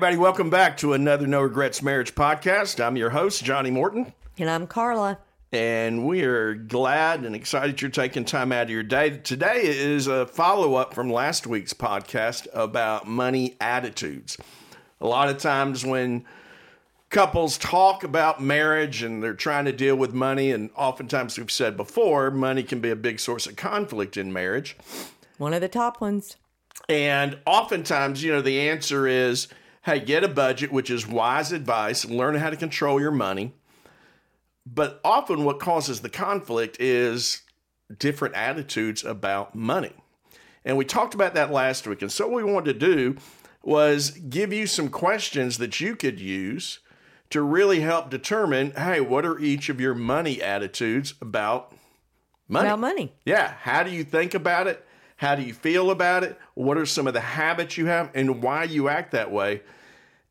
everybody. Welcome back to another No Regrets Marriage podcast. I'm your host, Johnny Morton, And I'm Carla. and we are glad and excited you're taking time out of your day. Today is a follow up from last week's podcast about money attitudes. A lot of times when couples talk about marriage and they're trying to deal with money, and oftentimes we've said before, money can be a big source of conflict in marriage. One of the top ones. And oftentimes, you know, the answer is hey, get a budget, which is wise advice, learn how to control your money. But often, what causes the conflict is different attitudes about money. And we talked about that last week. And so, what we wanted to do was give you some questions that you could use to really help determine hey, what are each of your money attitudes about money? About money. Yeah. How do you think about it? How do you feel about it? What are some of the habits you have and why you act that way?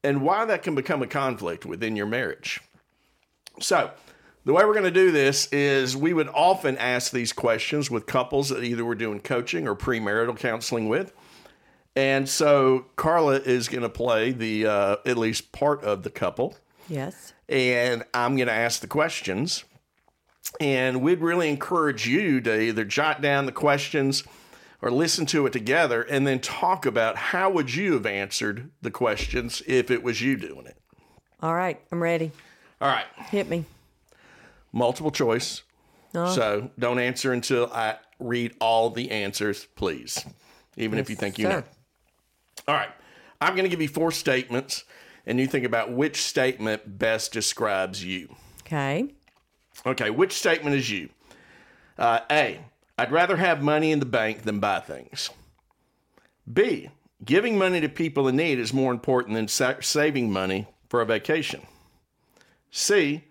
And why that can become a conflict within your marriage. So, the way we're going to do this is we would often ask these questions with couples that either we're doing coaching or premarital counseling with. And so, Carla is going to play the uh, at least part of the couple Yes. and I'm going to ask the questions. And we'd really encourage you to either jot down the questions or listen to it together and then talk about how would you have answered the questions if it was you doing it. All right. I'm ready. All right, Hit me. multiple choice. So don't answer until I read all the answers, please, even if you think you sir. know. All right, I'm going to give you four statements, and you think about which statement best describes you. Okay. Okay, which statement is you? Uh, A, I'd rather have money in the bank than buy things. B, giving money to people in need is more important than sa- saving money for a vacation. C,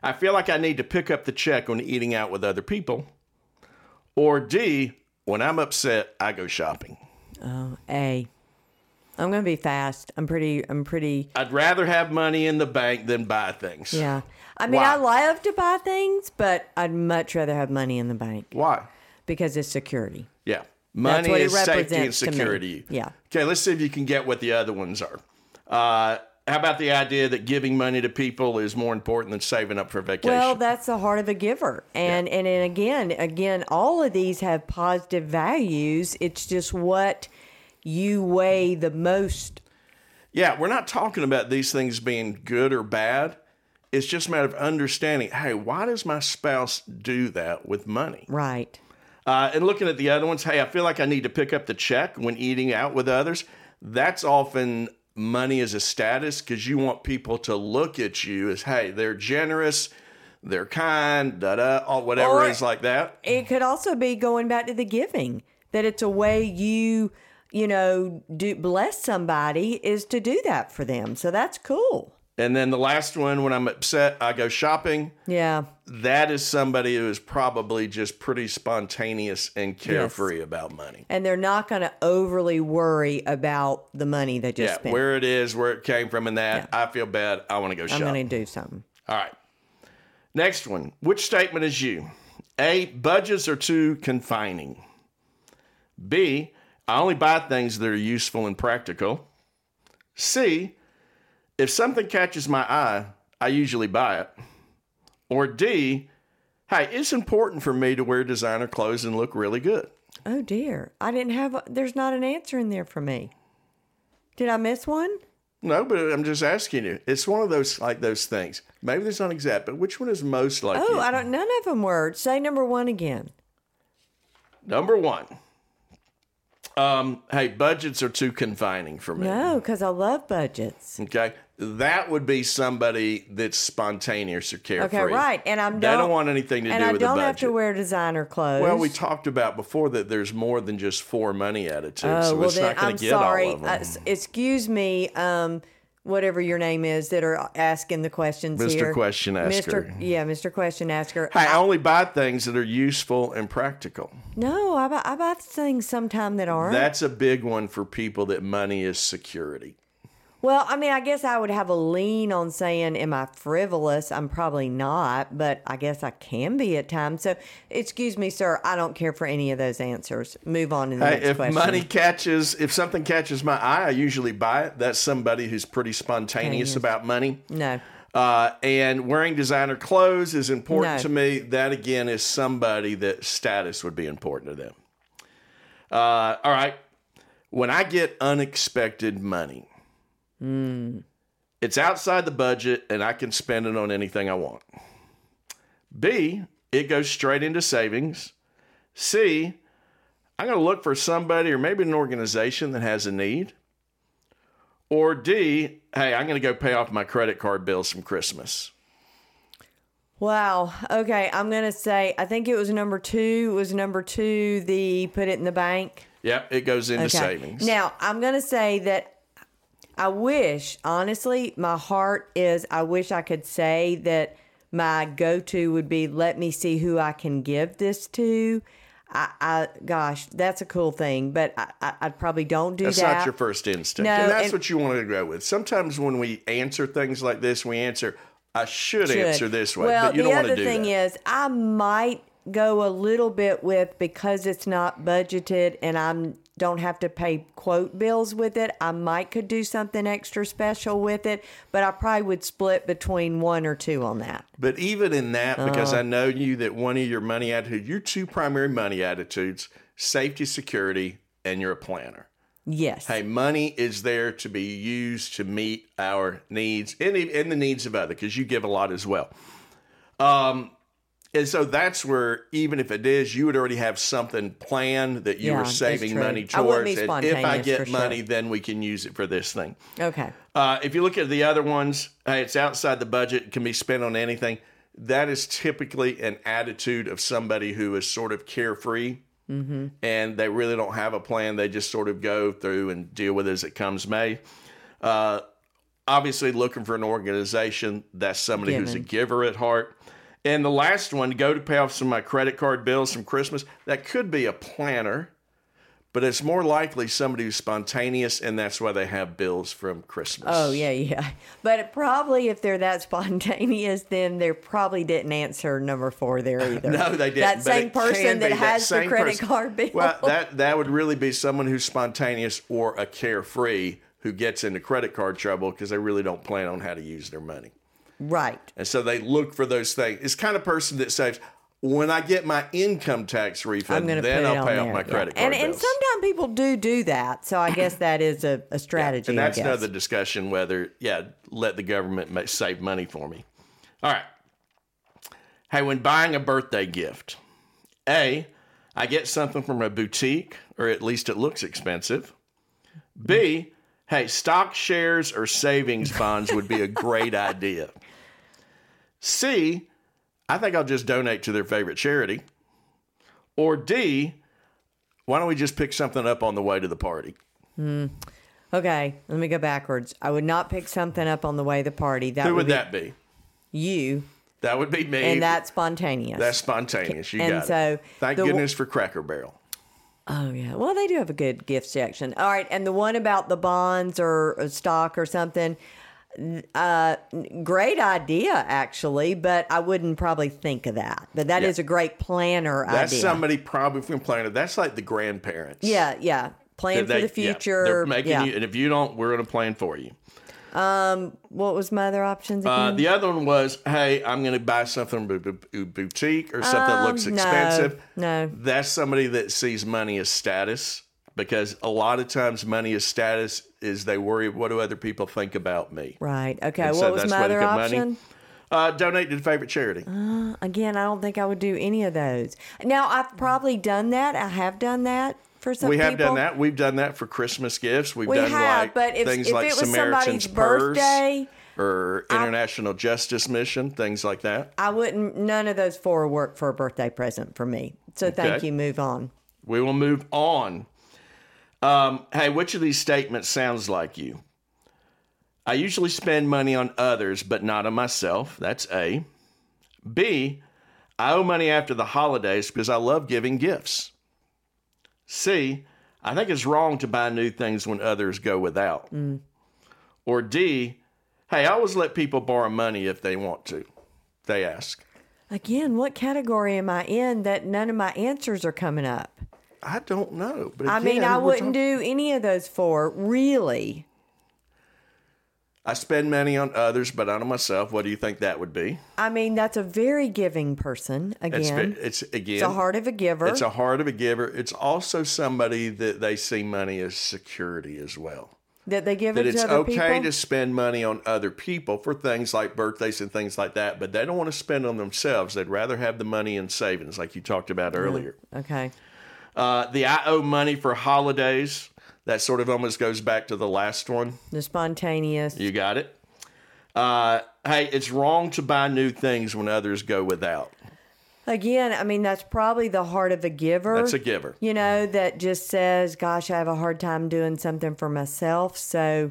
I feel like I need to pick up the check when eating out with other people. Or D, when I'm upset, I go shopping. Oh, A. I'm gonna be fast. I'm pretty. I'm pretty. I'd rather have money in the bank than buy things. Yeah. I mean, Why? I love to buy things, but I'd much rather have money in the bank Why? Because it's security. Yeah. Money is safety and security. Yeah. Okay, let's see if you can get what the other ones are. Uh, how about the idea that giving money to people is more important than saving up for vacation? Well, that's the heart of a giver, and and and again, again, all of these have positive values. It's just what you weigh the most. yeah, we're not talking about these things being good or bad. It's just a matter of understanding. Hey, why does my spouse do that with money? Right. Uh, and looking at the other ones, hey, I feel like I need to pick up the check when eating out with others. That's often money as a status because you want people to look at you as, hey, they're generous, they're kind, da da, whatever Or- is like that. It could also be going back to the giving that it's a way you, you know, do bless somebody is to do that for them. So that's cool. And then the last one, when I'm upset, I go shopping. Yeah. That is somebody who is probably just pretty spontaneous and carefree about money. And they're not going to overly worry about the money they just Yeah, spent. where it is, where it came from, and that. I feel bad. I want to go shopping. I'm going to do something. All right. Next one. Which statement is you? A. Budgets are too confining. B. I only buy things that are useful and practical. C. If something catches my eye, I usually buy it. Or D. Hey, it's important for me to wear designer clothes and look really good. Oh dear. I didn't have, a, there's not an answer in there for me. Did I miss one? No, but I'm just asking you. It's one of those like those things. Maybe there's not exact, but which one is most like Oh, you? I don't, none of them were. Say number one again. Number one. Um, hey, budgets are too confining for me. No, because I love budgets. Okay. That would be somebody that's spontaneous or carefree. Okay, right. And I'm They don't want anything to and do I with don't have to wear designer clothes. well, we talked about before that there's more than just four money attitudes, Oh, so well it's then not going to get sorry. all of them. Uh, excuse me, um, whatever your name is that are asking the questions Mr. here. Question Asker. Mr. Yeah, Mr. Question Asker. hey, I only buy things that are useful and practical. no, I buy, I buy things sometime that aren't. That's a big one for people that money is security. Well, I mean, I guess I would have a lean on saying, Am I frivolous? I'm probably not, but I guess I can be at times. So, excuse me, sir, I don't care for any of those answers. Move on to the Hey, next if question. money catches, if something catches my eye, I usually buy it. That's somebody who's pretty spontaneous Spontaneous. about money. No. Uh, and wearing designer clothes is important No. to me. That again is somebody that status would be important to them. Uh, all right. When I get unexpected money, Hmm. it's outside the budget and I can spend it on anything I want. B, it goes straight into savings. C, I'm going to look for somebody or maybe an organization that has a need. Or D, hey, I'm going to go pay off my credit card bills from Christmas. Wow. Okay. I'm going to say, I think it was number two. It was number two, the put it in the bank. Yep, it goes into savings. Now, I'm going to say that I wish, honestly, my heart is I wish I could say that my go to would be let me see who I can give this to. I, I gosh, that's a cool thing, but I, I, I probably don't do that's that. That's not your first instinct. No, and that's and- what you want to go with. Sometimes when we answer things like this, we answer, I should, should. answer this way, Well, but you the don't want other to do thing that. is, I might go a little bit with because it's not budgeted and I'm don't have to pay quote bills with it. I might could do something extra special with it, but I probably would split between one or two on that. But even in that, because Uh-huh. I know you that one of your money attitude, your two primary money attitudes, safety, security, and you're a planner. Yes. Hey, money is there to be used to meet our needs and, and the needs of others because you give a lot as well. Um, and so that's where, even if it is, you would already have something planned that you Yeah, were saving money I towards. And if I get sure. money, then we can use it for this thing. Okay. Uh, if you look at the other ones, hey, it's outside the budget, can be spent on anything. That is typically an attitude of somebody who is sort of carefree Mm-hmm. and they really don't have a plan. They just sort of go through and deal with it as it comes may. Uh, obviously, looking for an organization, that's somebody who's a giver at heart. And the last one, go to pay off some of my credit card bills from Christmas. That could be a planner, but it's more likely somebody who's spontaneous, and that's why they have bills from Christmas. Oh yeah, yeah. But probably if they're that spontaneous, then they probably didn't answer number four there either. No, they didn't. That same person that be has the credit person. card bill. Well, that that would really be someone who's spontaneous or a carefree who gets into credit card trouble because they really don't plan on how to use their money, right. and so they look for those things. It's kind of person that says, "When I get my income tax refund, then I'll pay off my yeah. credit card And and bills." sometimes people do do that. So I guess that is a, a strategy. and that's another discussion whether yeah let the government make, save money for me all right hey when buying a birthday gift a i get something from a boutique or at least it looks expensive b hey stock shares or savings bonds would be a great idea c i think i'll just donate to their favorite charity or d why don't we just pick something up on the way to the party hmm. Okay, let me go backwards. I would not pick something up on the way to the party. That who would be that be you, That would be me. and that's spontaneous. that's spontaneous. You and got so it. Thank goodness for Cracker Barrel. Oh yeah. Well, they do have a good gift section. All right, and the one about the bonds or, or stock or something. Uh, great idea actually, but I wouldn't probably think of that. But that is Yeah. a great planner idea. That's idea. somebody probably from Planet. That's like the grandparents. yeah, yeah. Plan They- for the yeah, future. they're making yeah. you, and if you don't, we're going to plan for you. Um, What was my other options again? Uh, the other one was, hey, I'm going to buy something a bu- boutique or something that looks Um, no, expensive. no. That's somebody that sees money as status because a lot of times money is status is they worry, what do other people think about me? right. Okay. And what so was that's my other get money. option? Uh, donate to the favorite charity. Again, I don't think I would do any of those. Now, I've probably done that. I have done that for some we people. have done that. We've done that for Christmas gifts. We've We done have, like but if, things if like it was Samaritan's Purse birthday, or International Justice Mission, things like that. I wouldn't. None of those four work for a birthday present for me. So thank you. Move on. We will move on. Um, hey, which of these statements sounds like you? I usually spend money on others, but not on myself. That's A. B. I owe money after the holidays because I love giving gifts. C. I think it's wrong to buy new things when others go without. Or D, hey, I always let people borrow money if they want to. They ask. Again, what category am I in that none of my answers are coming up? I don't know. But I mean, I wouldn't talking- do any of those four, really. I spend money on others, but not on myself. What do you think that would be? I mean, that's a very giving person. Again, ve- it's again. it's a heart of a giver. It's a heart of a giver. It's also somebody that they see money as security as well. that they give That it to it's other okay people. to spend money on other people for things like birthdays and things like that, but they don't want to spend on themselves. They'd rather have the money in savings, like you talked about earlier. okay. Uh, the I owe money for holidays. That sort of almost goes back to the last one. The spontaneous. You got it. Uh, hey, it's wrong to buy new things when others go without. Again, I mean, that's probably the heart of a giver. That's a giver. you know, that just says, gosh, I have a hard time doing something for myself. So,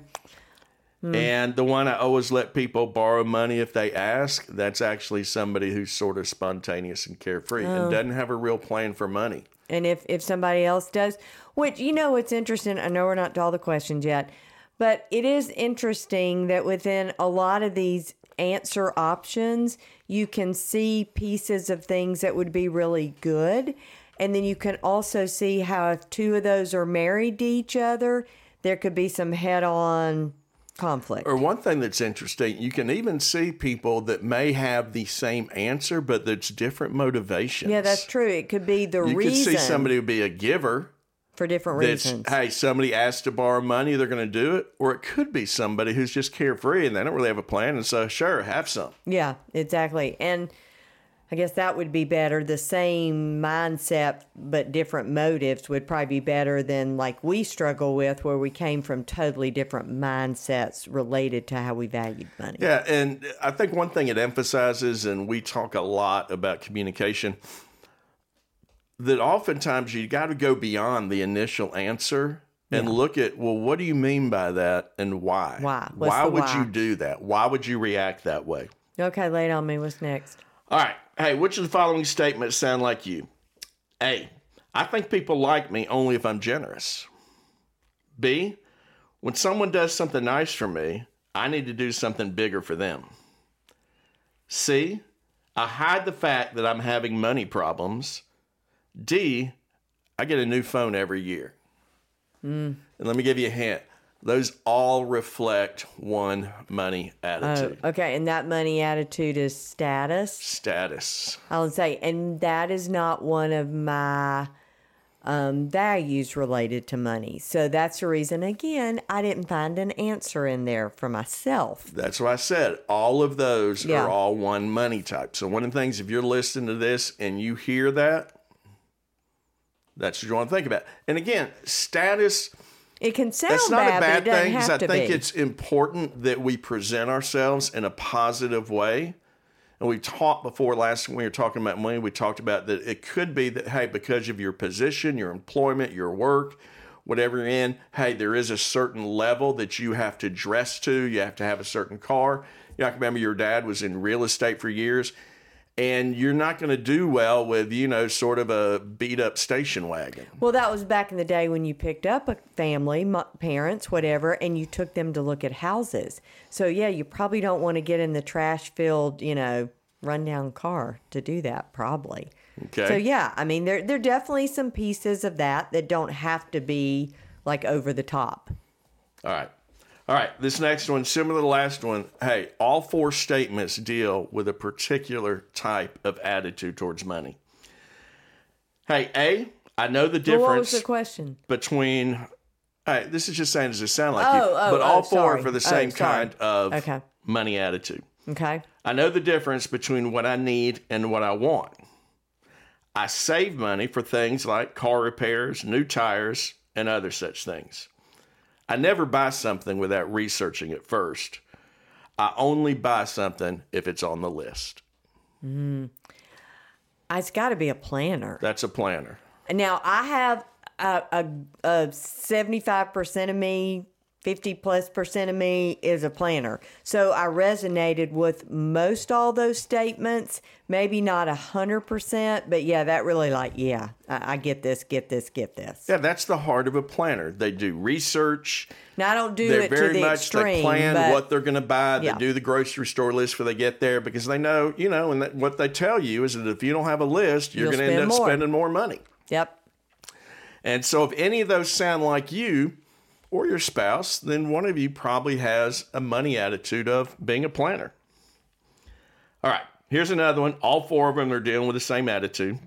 Hmm. And the one I always let people borrow money if they ask, that's actually somebody who's sort of spontaneous and carefree Oh. and doesn't have a real plan for money. And if, if somebody else does, which, you know, it's interesting. I know we're not to all the questions yet, but it is interesting that within a lot of these answer options, you can see pieces of things that would be really good. And then you can also see how if two of those are married to each other, there could be some head on conflict. Or one thing that's interesting, you can even see people that may have the same answer, but that's different motivations. Yeah, that's true. It could be the You reason You could see somebody would be a giver. for different reasons. hey, somebody asked to borrow money, they're going to do it, or it could be somebody who's just carefree and they don't really have a plan, and so sure, have some. Yeah, exactly. And I guess that would be better. The same mindset, but different motives would probably be better than like we struggle with, where we came from totally different mindsets related to how we valued money. Yeah, and I think one thing it emphasizes, and we talk a lot about communication, that oftentimes you got to go beyond the initial answer and look at, well, what do you mean by that and why? Why? What's why would why? you do that? Why would you react that way? Okay, lay on me. What's next? All right. Hey, which of the following statements sound like you? A. I think people like me only if I'm generous. B. When someone does something nice for me, I need to do something bigger for them. C. I hide the fact that I'm having money problems. D. I get a new phone every year. Mm. And let me give you a hint. Those all reflect one money Oh, attitude. okay. And that money attitude is status. Status. I would say, and that is not one of my um, values related to money. So that's the reason, again, I didn't find an answer in there for myself. That's what I said. All of those Yeah. are all one money type. So one of the things, if you're listening to this and you hear that, that's what you want to think about. And again, status, It can sound that's not bad, a bad thing because I think be. it's important that we present ourselves in a positive way. And we talked before last when we were talking about money, we talked about that it could be that, hey, because of your position, your employment, your work, whatever you're in, hey, there is a certain level that you have to dress to. You have to have a certain car. You know, I can remember your dad was in real estate for years, and you're not going to do well with, you know, sort of a beat up station wagon. Well, that was back in the day when you picked up a family, parents, whatever, and you took them to look at houses. So, yeah, you probably don't want to get in the trash filled, you know, rundown car to do that, probably. Okay. So, yeah, I mean, there, there are definitely some pieces of that that don't have to be like over the top. All right. All right. This next one, similar to the last one. Hey, all four statements deal with a particular type of attitude towards money. Hey, A, I know the Well, what was difference the question? between. Hey, this is just saying, does it sound like Oh, you? oh, oh but oh, all four sorry. are for the Oh, same kind of Okay. money attitude. Okay. I know the difference between what I need and what I want. I save money for things like car repairs, new tires, and other such things. I never buy something without researching it first. I only buy something if it's on the list. Mm. It's got to be a planner. That's a planner. Now I have a, a, a 75% of me 50 plus percent of me is a planner. So I resonated with most all those statements. Maybe not a hundred percent, but yeah, that really like, yeah, I, I, get this, get this, get this. Yeah, that's the heart of a planner. They do research. Now I don't do they're it very to the much extreme, they plan but, what they're going to buy. They yeah. do the grocery store list before they get there because they know, you know, and that, what they tell you is that if you don't have a list, you're going to end up more. spending more money. Yep. And so if any of those sound like you, or your spouse, then one of you probably has a money attitude of being a planner. All right, here's another one. All four of them are dealing with the same attitude.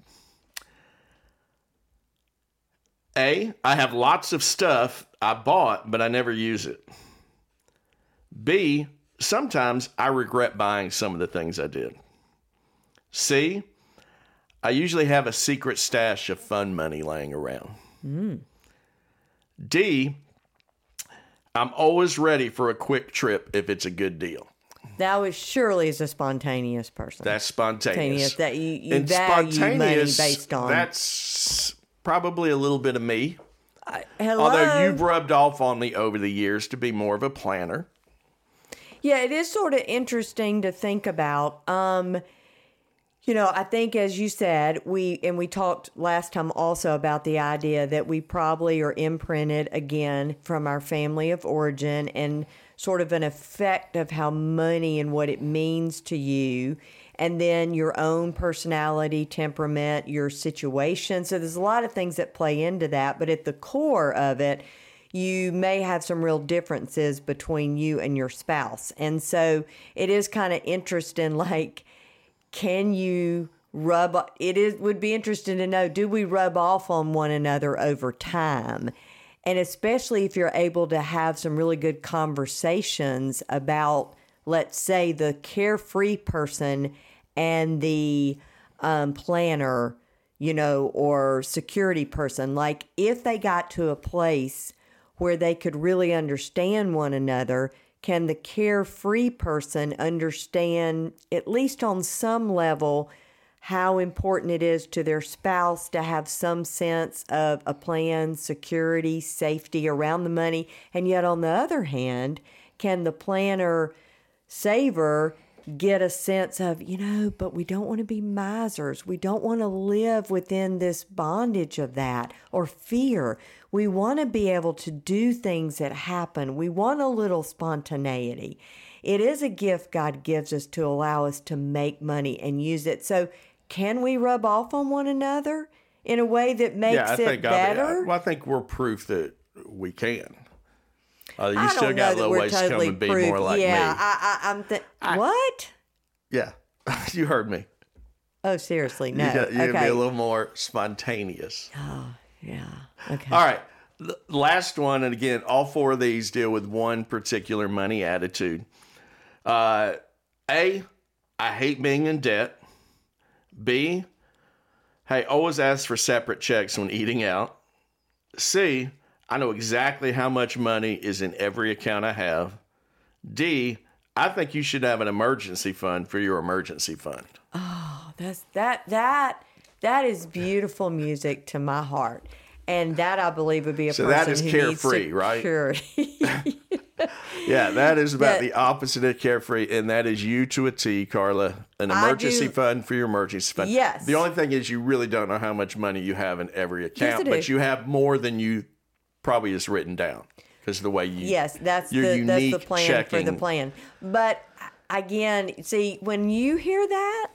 A, I have lots of stuff I bought, but I never use it. B, sometimes I regret buying some of the things I did. C, I usually have a secret stash of fun money laying around. Mm. D, I'm always ready for a quick trip if it's a good deal. That was surely is a spontaneous person. That's spontaneous. spontaneous that you, you and value money based on. That's probably a little bit of me. Hello. Although you've rubbed off on me over the years to be more of a planner. Yeah, it is sort of interesting to think about. Um, you know, I think as you said, we and we talked last time also about the idea that we probably are imprinted again from our family of origin and sort of an effect of how money and what it means to you and then your own personality, temperament, your situation. So there's a lot of things that play into that, but at the core of it, you may have some real differences between you and your spouse. And so it is kind of interesting like can you rub it is would be interesting to know do we rub off on one another over time? And especially if you're able to have some really good conversations about let's say the carefree person and the um, planner you know or security person. Like if they got to a place where they could really understand one another can the carefree person understand, at least on some level, how important it is to their spouse to have some sense of a plan, security, safety around the money? And yet, on the other hand, can the planner saver get a sense of, you know, but we don't want to be misers. We don't want to live within this bondage of that or fear. We want to be able to do things that happen. We want a little spontaneity. It is a gift God gives us to allow us to make money and use it. So, can we rub off on one another in a way that makes yeah, I it think better? I, well, I think we're proof that we can. Uh, you I still got a little ways totally to come and be proof. more like yeah, me. Yeah, I, I, am th- what? Yeah, you heard me. Oh, seriously, no. You got, you okay. be a little more spontaneous. Oh, yeah. Okay. All right. The last one, and again, all four of these deal with one particular money attitude. Uh, A, I hate being in debt. B, hey, always ask for separate checks when eating out. C, I know exactly how much money is in every account I have. D, I think you should have an emergency fund for your emergency fund. Oh, that's that that that is beautiful music to my heart. And that I believe would be a so person that is who carefree, needs right? yeah, that is about the opposite of carefree, and that is you to a T, Carla. An emergency fund for your emergency fund. Yes. The only thing is you really don't know how much money you have in every account, yes, but you have more than you probably is written down because the way you yes that's the that's the plan checking. for the plan. But again, see when you hear that,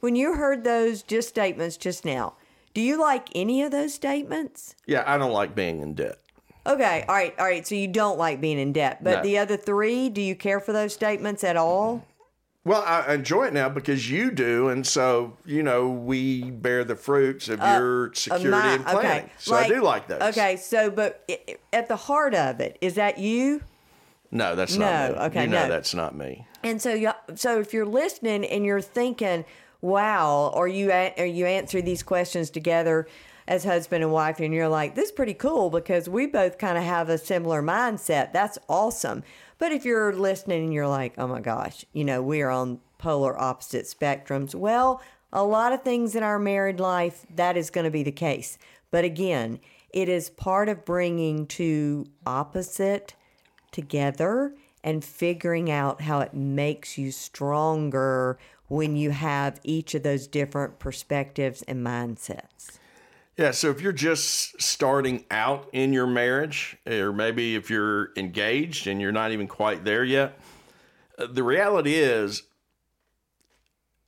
when you heard those just statements just now, do you like any of those statements? Yeah, I don't like being in debt. Okay, all right, all right. So you don't like being in debt, but no. the other three, do you care for those statements at all? Well, I enjoy it now because you do, and so you know we bear the fruits of uh, your security my, and planning. Okay. So like, I do like those. Okay, so but at the heart of it, is that you? No, that's no, not me. Okay, you know no. that's not me. And so, you, so if you're listening and you're thinking, "Wow," or you or you answer these questions together as husband and wife, and you're like, "This is pretty cool," because we both kind of have a similar mindset. That's awesome. But if you're listening and you're like, oh my gosh, you know, we are on polar opposite spectrums, well, a lot of things in our married life, that is going to be the case. But again, it is part of bringing two opposite together and figuring out how it makes you stronger when you have each of those different perspectives and mindsets. Yeah, so if you're just starting out in your marriage, or maybe if you're engaged and you're not even quite there yet, the reality is,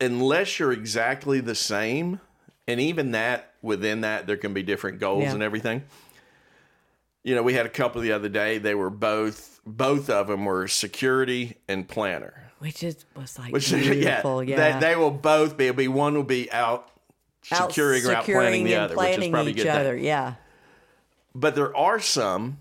unless you're exactly the same, and even that within that, there can be different goals Yeah. and everything. You know, we had a couple the other day. They were both, both of them were security and planner. Which is was like Which beautiful, yeah, yeah. They, they will both be. It'll be one will be out Out securing or out planning the other, which is planning probably each good thing. other. Yeah. But there are some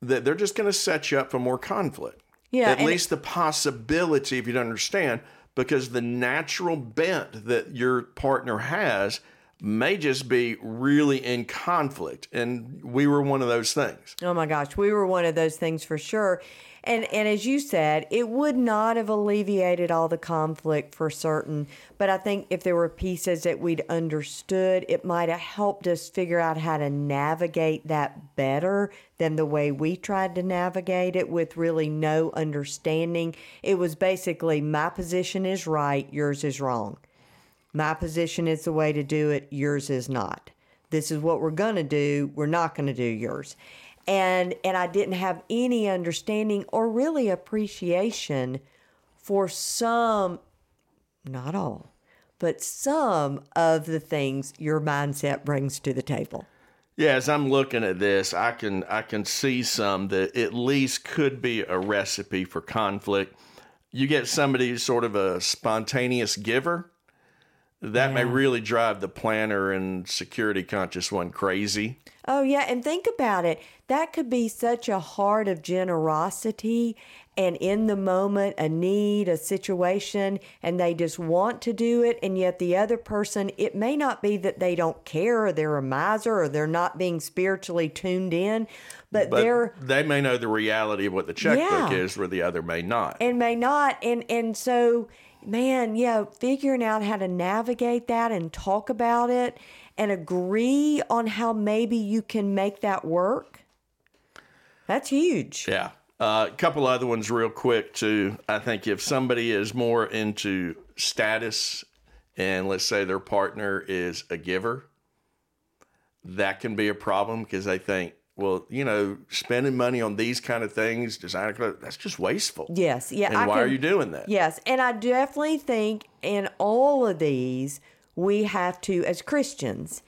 that they're just going to set you up for more conflict. Yeah, At least the possibility, if you don't understand, because the natural bent that your partner has may just be really in conflict. And we were one of those things. Oh my gosh, we were one of those things for sure. And and as you said, it would not have alleviated all the conflict for certain, but I think if there were pieces that we'd understood, it might have helped us figure out how to navigate that better than the way we tried to navigate it with really no understanding. It was basically my position is right, yours is wrong. My position is the way to do it, yours is not. This is what we're going to do, we're not going to do yours. And and I didn't have any understanding or really appreciation for some not all, but some of the things your mindset brings to the table. Yeah, as I'm looking at this, I can I can see some that at least could be a recipe for conflict. You get somebody sort of a spontaneous giver. That may really drive the planner and security conscious one crazy. Oh, yeah. And think about it. That could be such a heart of generosity and in the moment, a need, a situation, and they just want to do it. And yet the other person, it may not be that they don't care or they're a miser or they're not being spiritually tuned in, but, But they're they may know the reality of what the checkbook Yeah. is, where the other may not. and may not and and so man yeah figuring out how to navigate that and talk about it and agree on how maybe you can make that work that's huge Yeah. Uh, a couple other ones, real quick, too. I think if somebody is more into status, and let's say their partner is a giver, that can be a problem because they think, well, you know, spending money on these kind of things, designer clothes, that's just wasteful. yes yeah And I why are you doing that? Yes, and I definitely think in all of these, we have to, as Christians,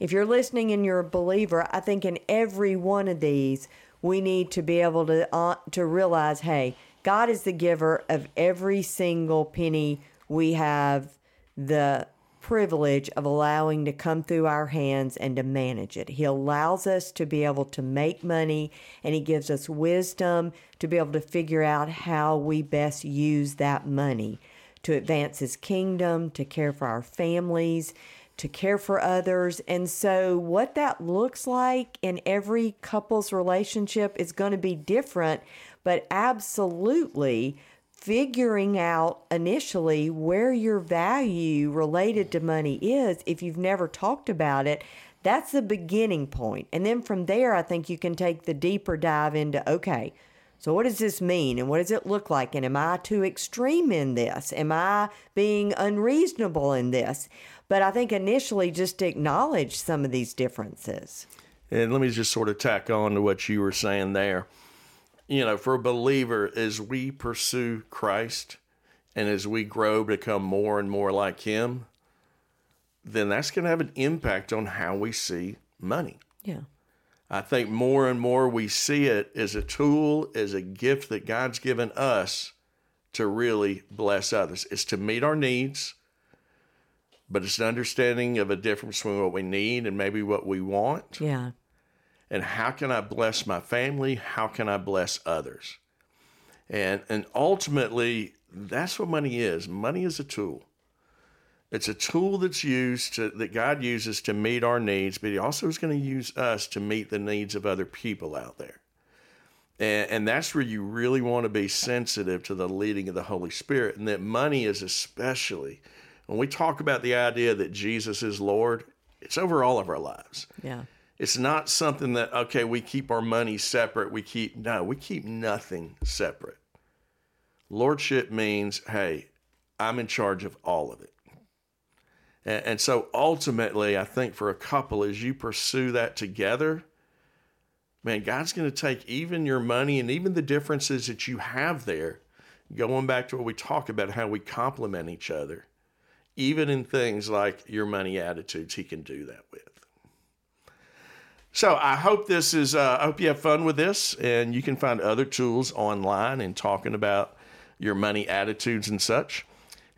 if you're listening and you're a believer, I think in every one of these, we need to be able to uh, to realize, hey, God is the giver of every single penny we have the privilege of allowing to come through our hands and to manage it. He allows us to be able to make money and he gives us wisdom to be able to figure out how we best use that money to advance his kingdom, to care for our families, to care for others. And so, what that looks like in every couple's relationship is going to be different, but absolutely figuring out initially where your value related to money is if you've never talked about it that's the beginning point. And then from there i think you can take the deeper dive into okay so what does this mean and what does it look like? And am i too extreme in this? Am i being unreasonable in this? But i think initially just acknowledge some of these differences. And let me just sort of tack on to what you were saying there. You know, for a believer, as we pursue Christ and as we grow, become more and more like Him, then that's going to have an impact on how we see money. yeah I think more and more we see it as a tool, as a gift that God's given us to really bless others. It's to meet our needs, but it's an understanding of a difference between what we need and maybe what we want yeah and how can I bless my family? How can I bless others? And and ultimately, that's what money is. Money is a tool. It's a tool that's used to that God uses to meet our needs, but He also is going to use us to meet the needs of other people out there. And, and that's where you really want to be sensitive to the leading of the Holy Spirit, and that money is especially when we talk about the idea that Jesus is Lord. It's over all of our lives. yeah It's not something that, okay, we keep our money separate. We keep, no, we keep nothing separate. Lordship means, hey, I'm in charge of all of it. And, and so ultimately, I think for a couple, as you pursue that together, man, God's going to take even your money and even the differences that you have there, going back to what we talk about, how we complement each other, even in things like your money attitudes, He can do that with. So I hope this is. Uh, I hope you have fun with this, and you can find other tools online and talking about your money attitudes and such.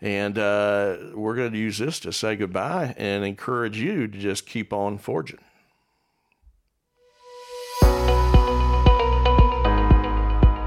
And uh, we're going to use this to say goodbye and encourage you to just keep on forging.